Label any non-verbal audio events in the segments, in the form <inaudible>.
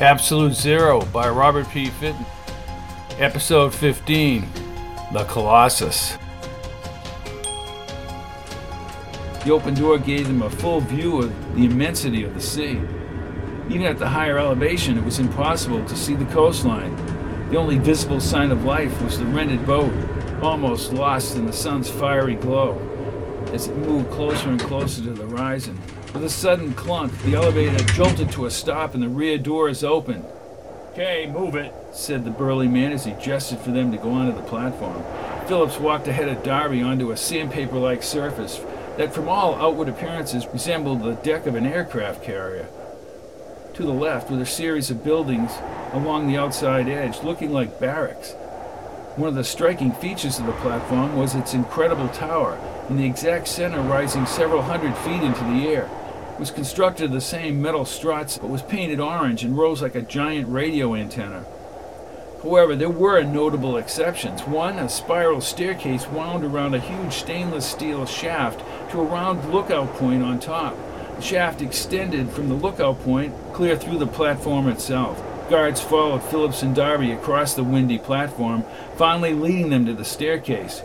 Absolute Zero by Robert P. Fitton. Episode 15 The Colossus. The open door gave them a full view of the immensity of the sea. Even at the higher elevation, it was impossible to see the coastline. The only visible sign of life was the rented boat, almost lost in the sun's fiery glow. As it moved closer and closer to the horizon, with a sudden clunk, the elevator jolted to a stop and the rear doors opened. Okay, move it, said the burly man as he gestured for them to go onto the platform. Phillips walked ahead of Darby onto a sandpaper like surface that, from all outward appearances, resembled the deck of an aircraft carrier. To the left were a series of buildings along the outside edge, looking like barracks. One of the striking features of the platform was its incredible tower, in the exact center rising several hundred feet into the air was constructed of the same metal struts but was painted orange and rose like a giant radio antenna. However, there were notable exceptions. One, a spiral staircase wound around a huge stainless steel shaft to a round lookout point on top. The shaft extended from the lookout point clear through the platform itself. Guards followed Phillips and Darby across the windy platform, finally leading them to the staircase.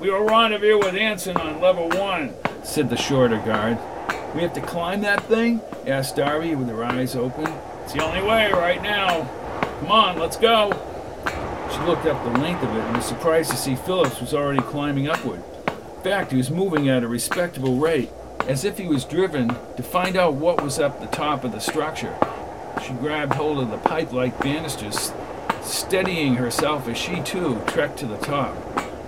We will rendezvous with Anson on level one, said the shorter guard. We have to climb that thing? asked Darby with her eyes open. It's the only way right now. Come on, let's go. She looked up the length of it and was surprised to see Phillips was already climbing upward. In fact, he was moving at a respectable rate, as if he was driven to find out what was up the top of the structure. She grabbed hold of the pipe like banisters, steadying herself as she too trekked to the top.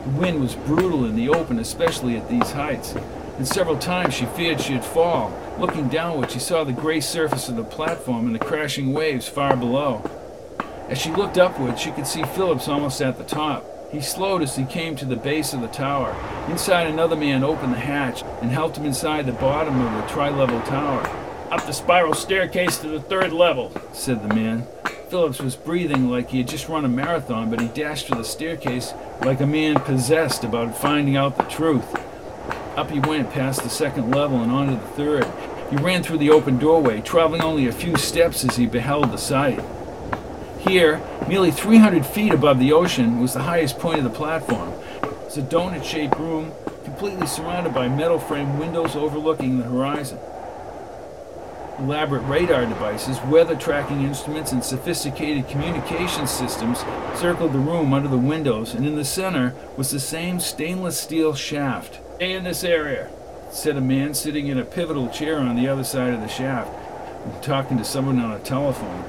The wind was brutal in the open, especially at these heights and several times she feared she'd fall. Looking downward, she saw the gray surface of the platform and the crashing waves far below. As she looked upward, she could see Phillips almost at the top. He slowed as he came to the base of the tower. Inside, another man opened the hatch and helped him inside the bottom of the tri-level tower. Up the spiral staircase to the third level, said the man. Phillips was breathing like he had just run a marathon, but he dashed to the staircase like a man possessed about finding out the truth. Up he went past the second level and onto the third. He ran through the open doorway, traveling only a few steps as he beheld the sight. Here, nearly 300 feet above the ocean, was the highest point of the platform. It's a donut shaped room, completely surrounded by metal frame windows overlooking the horizon. Elaborate radar devices, weather tracking instruments, and sophisticated communication systems circled the room under the windows, and in the center was the same stainless steel shaft. Stay in this area, said a man sitting in a pivotal chair on the other side of the shaft, talking to someone on a telephone.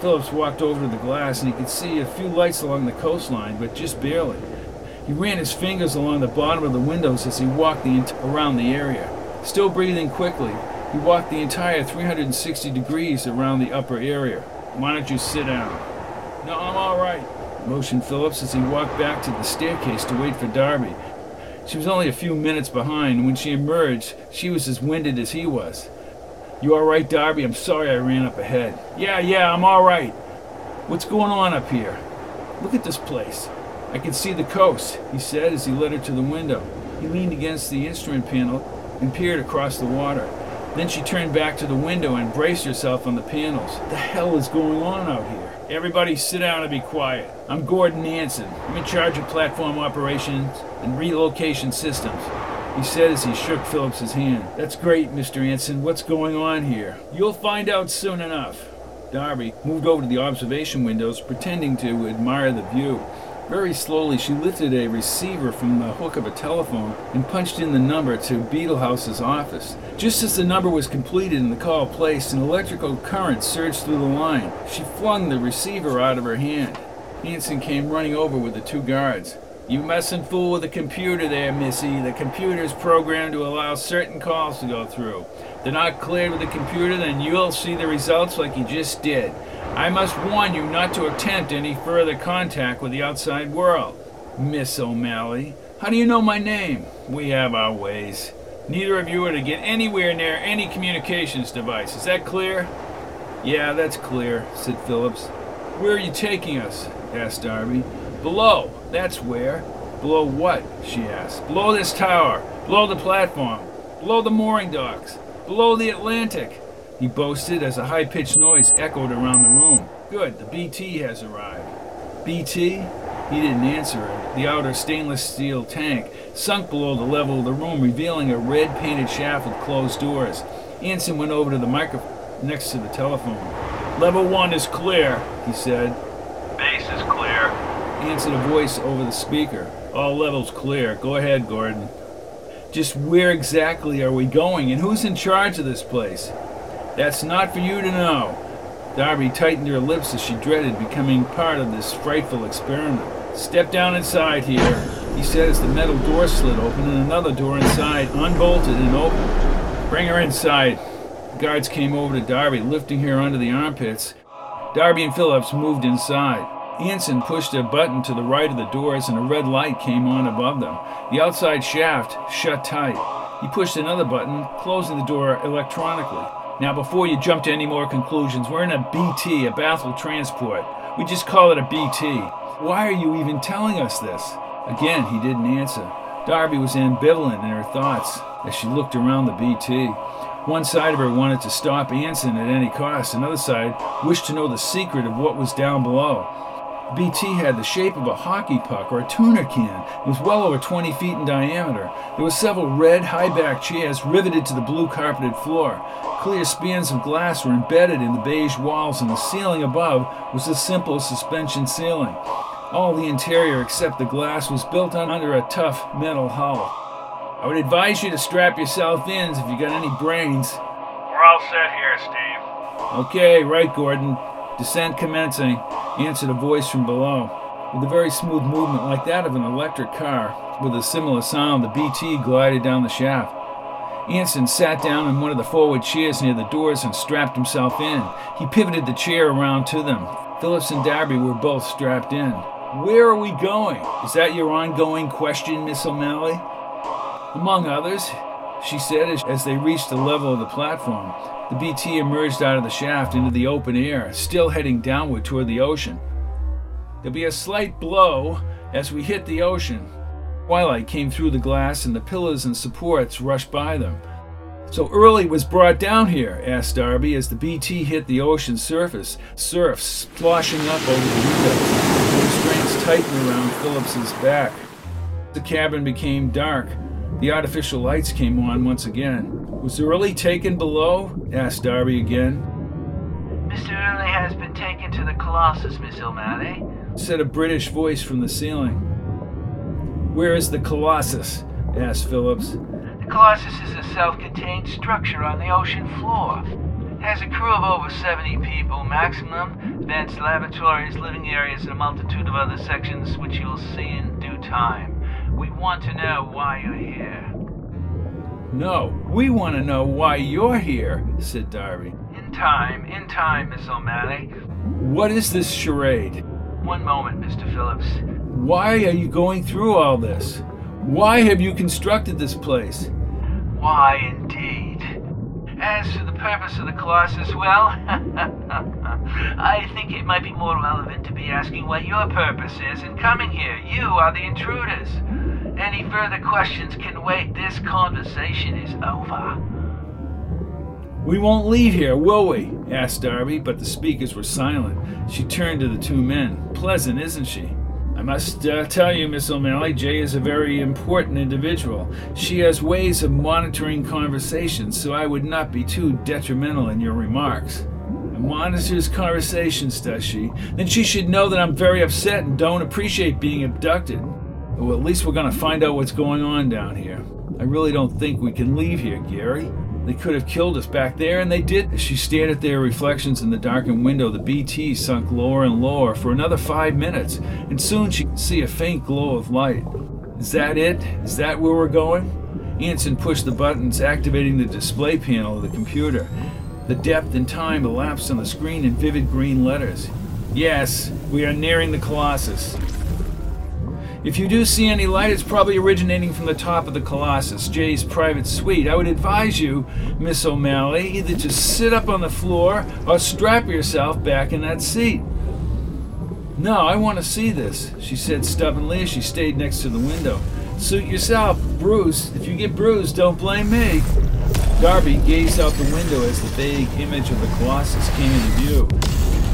Phillips walked over to the glass and he could see a few lights along the coastline, but just barely. He ran his fingers along the bottom of the windows as he walked the around the area. Still breathing quickly, he walked the entire 360 degrees around the upper area. Why don't you sit down? No, I'm all right, motioned Phillips as he walked back to the staircase to wait for Darby, she was only a few minutes behind, and when she emerged, she was as winded as he was. You all right, Darby? I'm sorry I ran up ahead. Yeah, yeah, I'm all right. What's going on up here? Look at this place. I can see the coast, he said as he led her to the window. He leaned against the instrument panel and peered across the water. Then she turned back to the window and braced herself on the panels. The hell is going on out here? Everybody sit down and be quiet. I'm Gordon Anson. I'm in charge of platform operations and relocation systems. He said as he shook Phillips's hand. That's great, Mr. Anson. What's going on here? You'll find out soon enough. Darby moved over to the observation windows, pretending to admire the view. Very slowly, she lifted a receiver from the hook of a telephone and punched in the number to Beetlehouse's office. Just as the number was completed and the call placed, an electrical current surged through the line. She flung the receiver out of her hand. Anson came running over with the two guards. You mustn't fool with the computer there, Missy. The computer's programmed to allow certain calls to go through. If they're not cleared with the computer, then you'll see the results like you just did. I must warn you not to attempt any further contact with the outside world. Miss O'Malley, how do you know my name? We have our ways. Neither of you are to get anywhere near any communications device. Is that clear? Yeah, that's clear, said Phillips. Where are you taking us? asked Darby. Below, that's where. Blow what? she asked. Blow this tower. Blow the platform. Blow the mooring docks. Blow the Atlantic. he boasted as a high pitched noise echoed around the room. Good, the BT has arrived. BT? He didn't answer it. The outer stainless steel tank sunk below the level of the room, revealing a red painted shaft with closed doors. Anson went over to the microphone next to the telephone. Level one is clear, he said. Base is clear. Answered a voice over the speaker. All levels clear. Go ahead, Gordon. Just where exactly are we going, and who's in charge of this place? That's not for you to know. Darby tightened her lips as she dreaded becoming part of this frightful experiment. Step down inside here, he said as the metal door slid open and another door inside unbolted and opened. Bring her inside. The guards came over to Darby, lifting her under the armpits. Darby and Phillips moved inside. Anson pushed a button to the right of the doors and a red light came on above them. The outside shaft shut tight. He pushed another button, closing the door electronically. Now, before you jump to any more conclusions, we're in a BT, a Bethel transport. We just call it a BT. Why are you even telling us this? Again, he didn't answer. Darby was ambivalent in her thoughts as she looked around the BT. One side of her wanted to stop Anson at any cost, another side wished to know the secret of what was down below. BT had the shape of a hockey puck or a tuna can. It was well over 20 feet in diameter. There were several red, high back chairs riveted to the blue carpeted floor. Clear spans of glass were embedded in the beige walls, and the ceiling above was a simple suspension ceiling. All the interior except the glass was built under a tough metal hull. I would advise you to strap yourself in if you got any brains. We're all set here, Steve. Okay, right, Gordon. Descent commencing, answered a voice from below. With a very smooth movement like that of an electric car, with a similar sound, the BT glided down the shaft. Anson sat down in one of the forward chairs near the doors and strapped himself in. He pivoted the chair around to them. Phillips and Darby were both strapped in. Where are we going? Is that your ongoing question, Miss O'Malley? Among others, she said as, as they reached the level of the platform. The BT emerged out of the shaft into the open air, still heading downward toward the ocean. There'll be a slight blow as we hit the ocean. Twilight came through the glass and the pillars and supports rushed by them. So early was brought down here, asked Darby as the BT hit the ocean surface, surf sloshing up over the windows. The restraints tightened around Phillips's back. The cabin became dark. The artificial lights came on once again. Was Early taken below? asked Darby again. Mr. Early has been taken to the Colossus, Miss O'Malley, said a British voice from the ceiling. Where is the Colossus? asked Phillips. The Colossus is a self-contained structure on the ocean floor. It has a crew of over 70 people maximum, advanced laboratories, living areas, and a multitude of other sections which you'll see in due time. We want to know why you're here. No, we want to know why you're here, said Darby. In time, in time, Miss O'Malley. What is this charade? One moment, Mr. Phillips. Why are you going through all this? Why have you constructed this place? Why, indeed. As for the purpose of the Colossus, well, <laughs> I think it might be more relevant to be asking what your purpose is in coming here. You are the intruders. Any further questions can wait. This conversation is over. We won't leave here, will we? asked Darby, but the speakers were silent. She turned to the two men. Pleasant, isn't she? I must uh, tell you, Miss O'Malley, Jay is a very important individual. She has ways of monitoring conversations, so I would not be too detrimental in your remarks. Monitors conversations, does she? Then she should know that I'm very upset and don't appreciate being abducted. Well, at least we're gonna find out what's going on down here. I really don't think we can leave here, Garry. They could have killed us back there, and they did. As she stared at their reflections in the darkened window, the BT sunk lower and lower for another five minutes, and soon she could see a faint glow of light. Is that it? Is that where we're going? Anson pushed the buttons, activating the display panel of the computer. The depth and time elapsed on the screen in vivid green letters. Yes, we are nearing the Colossus. If you do see any light, it's probably originating from the top of the Colossus, Jay's private suite. I would advise you, Miss O'Malley, either to sit up on the floor or strap yourself back in that seat. No, I want to see this, she said stubbornly as she stayed next to the window. Suit yourself, Bruce. If you get bruised, don't blame me. Darby gazed out the window as the vague image of the Colossus came into view.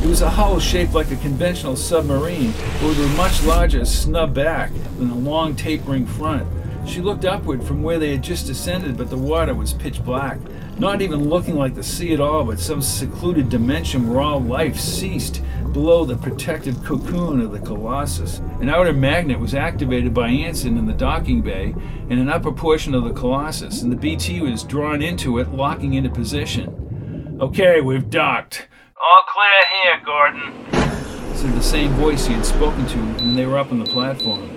It was a hull shaped like a conventional submarine, but with a much larger snub back than a long tapering front. She looked upward from where they had just descended, but the water was pitch black, not even looking like the sea at all, but some secluded dimension where all life ceased below the protective cocoon of the Colossus. An outer magnet was activated by Anson in the docking bay in an upper portion of the Colossus, and the BT was drawn into it, locking into position. Okay, we've docked. All clear here, Gordon. Said the same voice he had spoken to when they were up on the platform.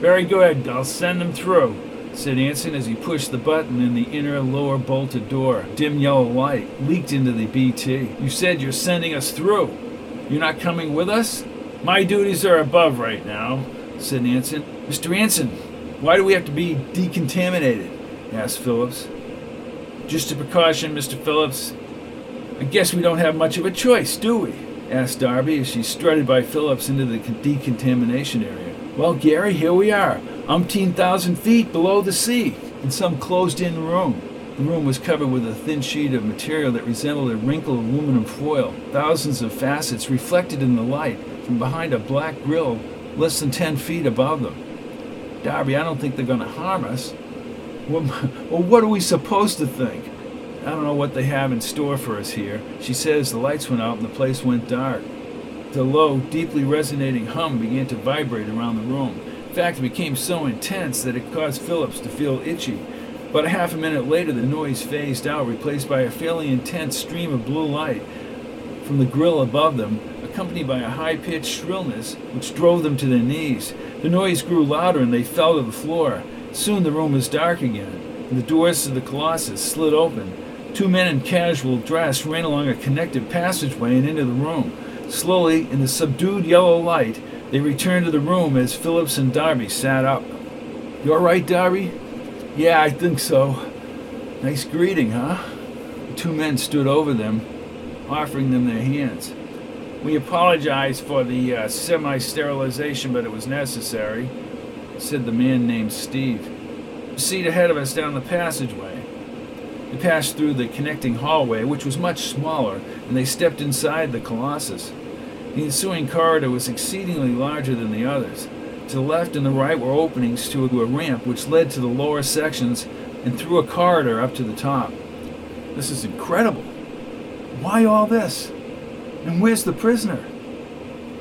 Very good, I'll send them through, said Anson as he pushed the button in the inner lower bolted door. Dim yellow light leaked into the BT. You said you're sending us through. You're not coming with us? My duties are above right now, said Anson. Mr. Anson, why do we have to be decontaminated? asked Phillips. Just a precaution, Mr. Phillips. I guess we don't have much of a choice, do we? asked Darby as she strutted by Phillips into the decontamination area. Well, Garry, here we are, umpteen thousand feet below the sea, in some closed in room. The room was covered with a thin sheet of material that resembled a wrinkled aluminum foil, thousands of facets reflected in the light from behind a black grill less than ten feet above them. Darby, I don't think they're going to harm us. <laughs> Well, what are we supposed to think? I don't know what they have in store for us here. She says the lights went out and the place went dark. The low, deeply resonating hum began to vibrate around the room. In fact, it became so intense that it caused Phillips to feel itchy. But a half a minute later, the noise phased out, replaced by a fairly intense stream of blue light from the grill above them, accompanied by a high pitched shrillness which drove them to their knees. The noise grew louder and they fell to the floor. Soon the room was dark again, and the doors to the Colossus slid open. Two men in casual dress ran along a connected passageway and into the room. Slowly, in the subdued yellow light, they returned to the room as Phillips and Darby sat up. You all right, Darby? Yeah, I think so. Nice greeting, huh? The two men stood over them, offering them their hands. We apologize for the uh, semi sterilization, but it was necessary, said the man named Steve. Seat ahead of us down the passageway. They passed through the connecting hallway, which was much smaller, and they stepped inside the Colossus. The ensuing corridor was exceedingly larger than the others. To the left and the right were openings to a ramp which led to the lower sections and through a corridor up to the top. This is incredible. Why all this? And where's the prisoner?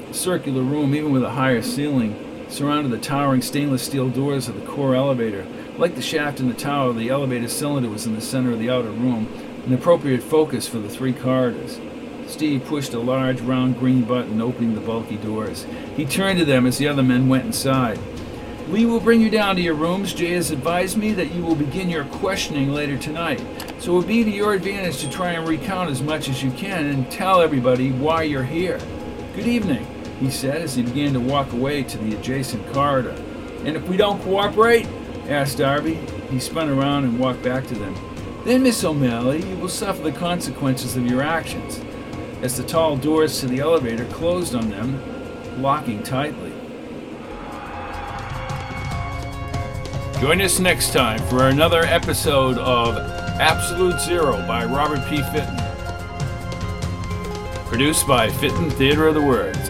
A circular room, even with a higher ceiling, surrounded the towering stainless steel doors of the core elevator. Like the shaft in the tower, the elevator cylinder was in the center of the outer room, an appropriate focus for the three corridors. Steve pushed a large round green button, opening the bulky doors. He turned to them as the other men went inside. We will bring you down to your rooms. Jay has advised me that you will begin your questioning later tonight. So it would be to your advantage to try and recount as much as you can and tell everybody why you're here. Good evening, he said as he began to walk away to the adjacent corridor. And if we don't cooperate? Asked Darby. He spun around and walked back to them. Then, Miss O'Malley, you will suffer the consequences of your actions as the tall doors to the elevator closed on them, locking tightly. Join us next time for another episode of Absolute Zero by Robert P. Fitton. Produced by Fitton Theater of the Words